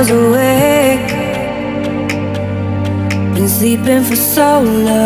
shadows awake. Been sleeping for so long,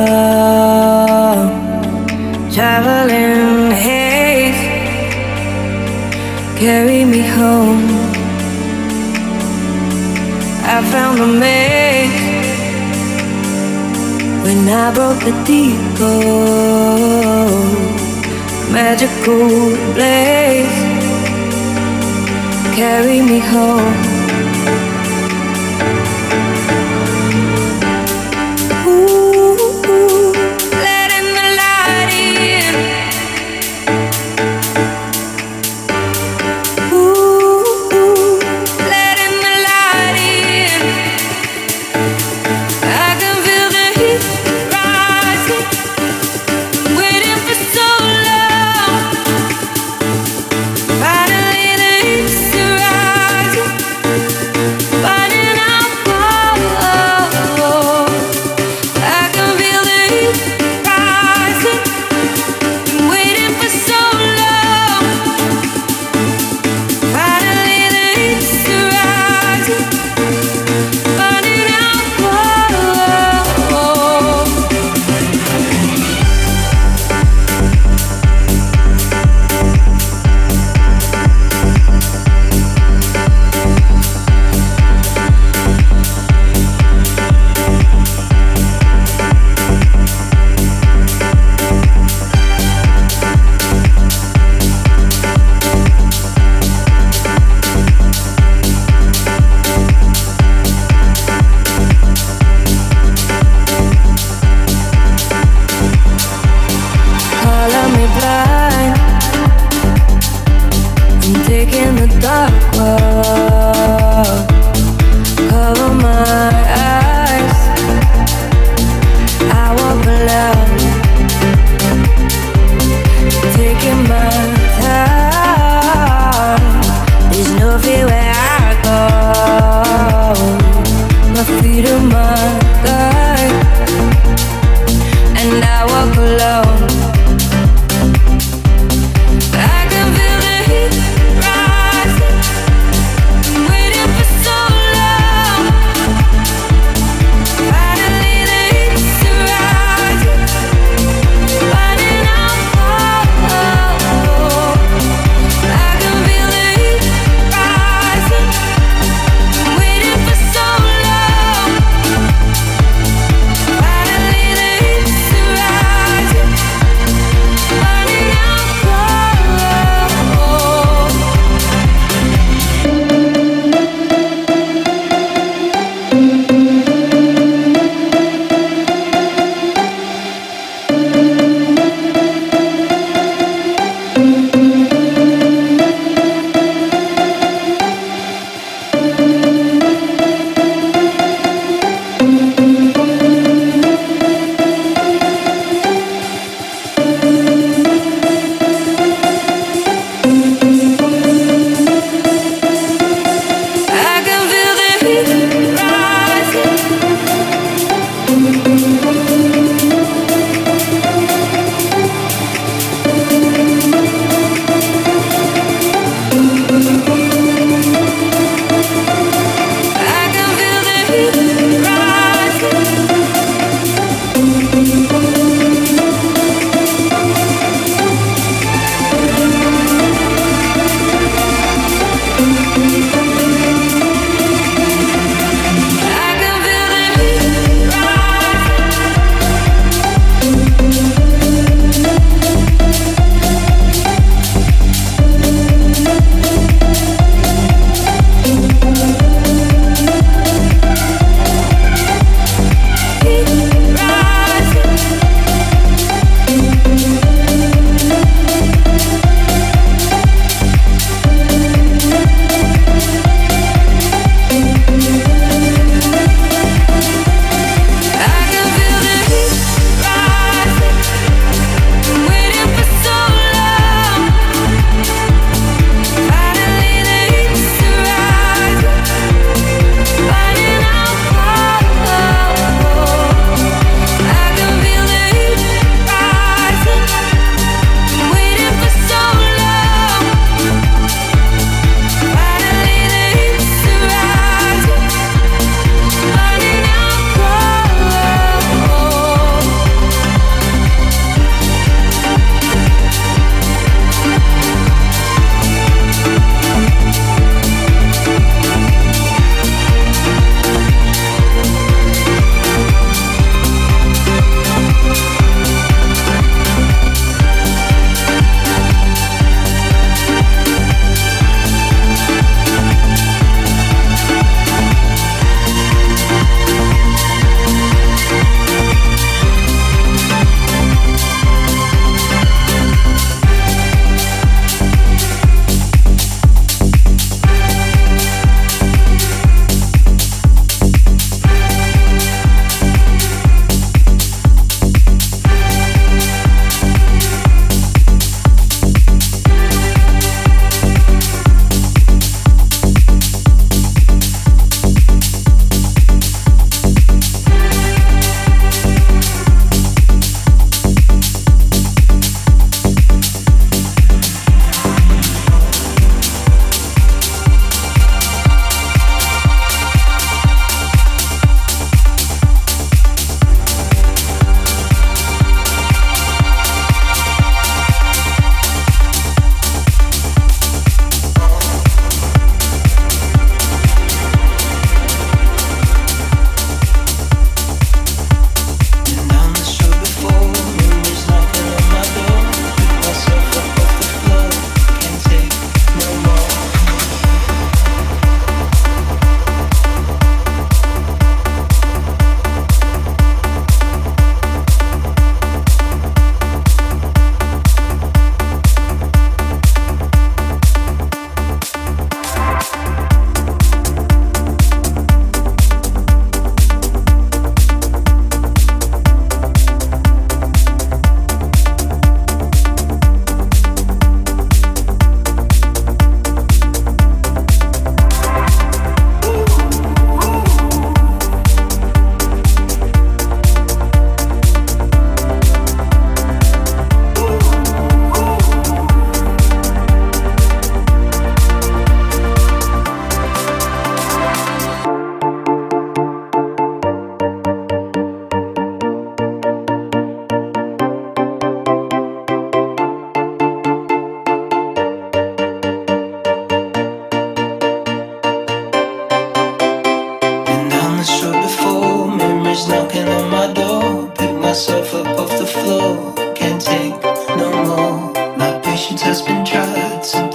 Knocking on my door? Pick myself up off the floor. Can't take no more. My patience has been tried. Sometimes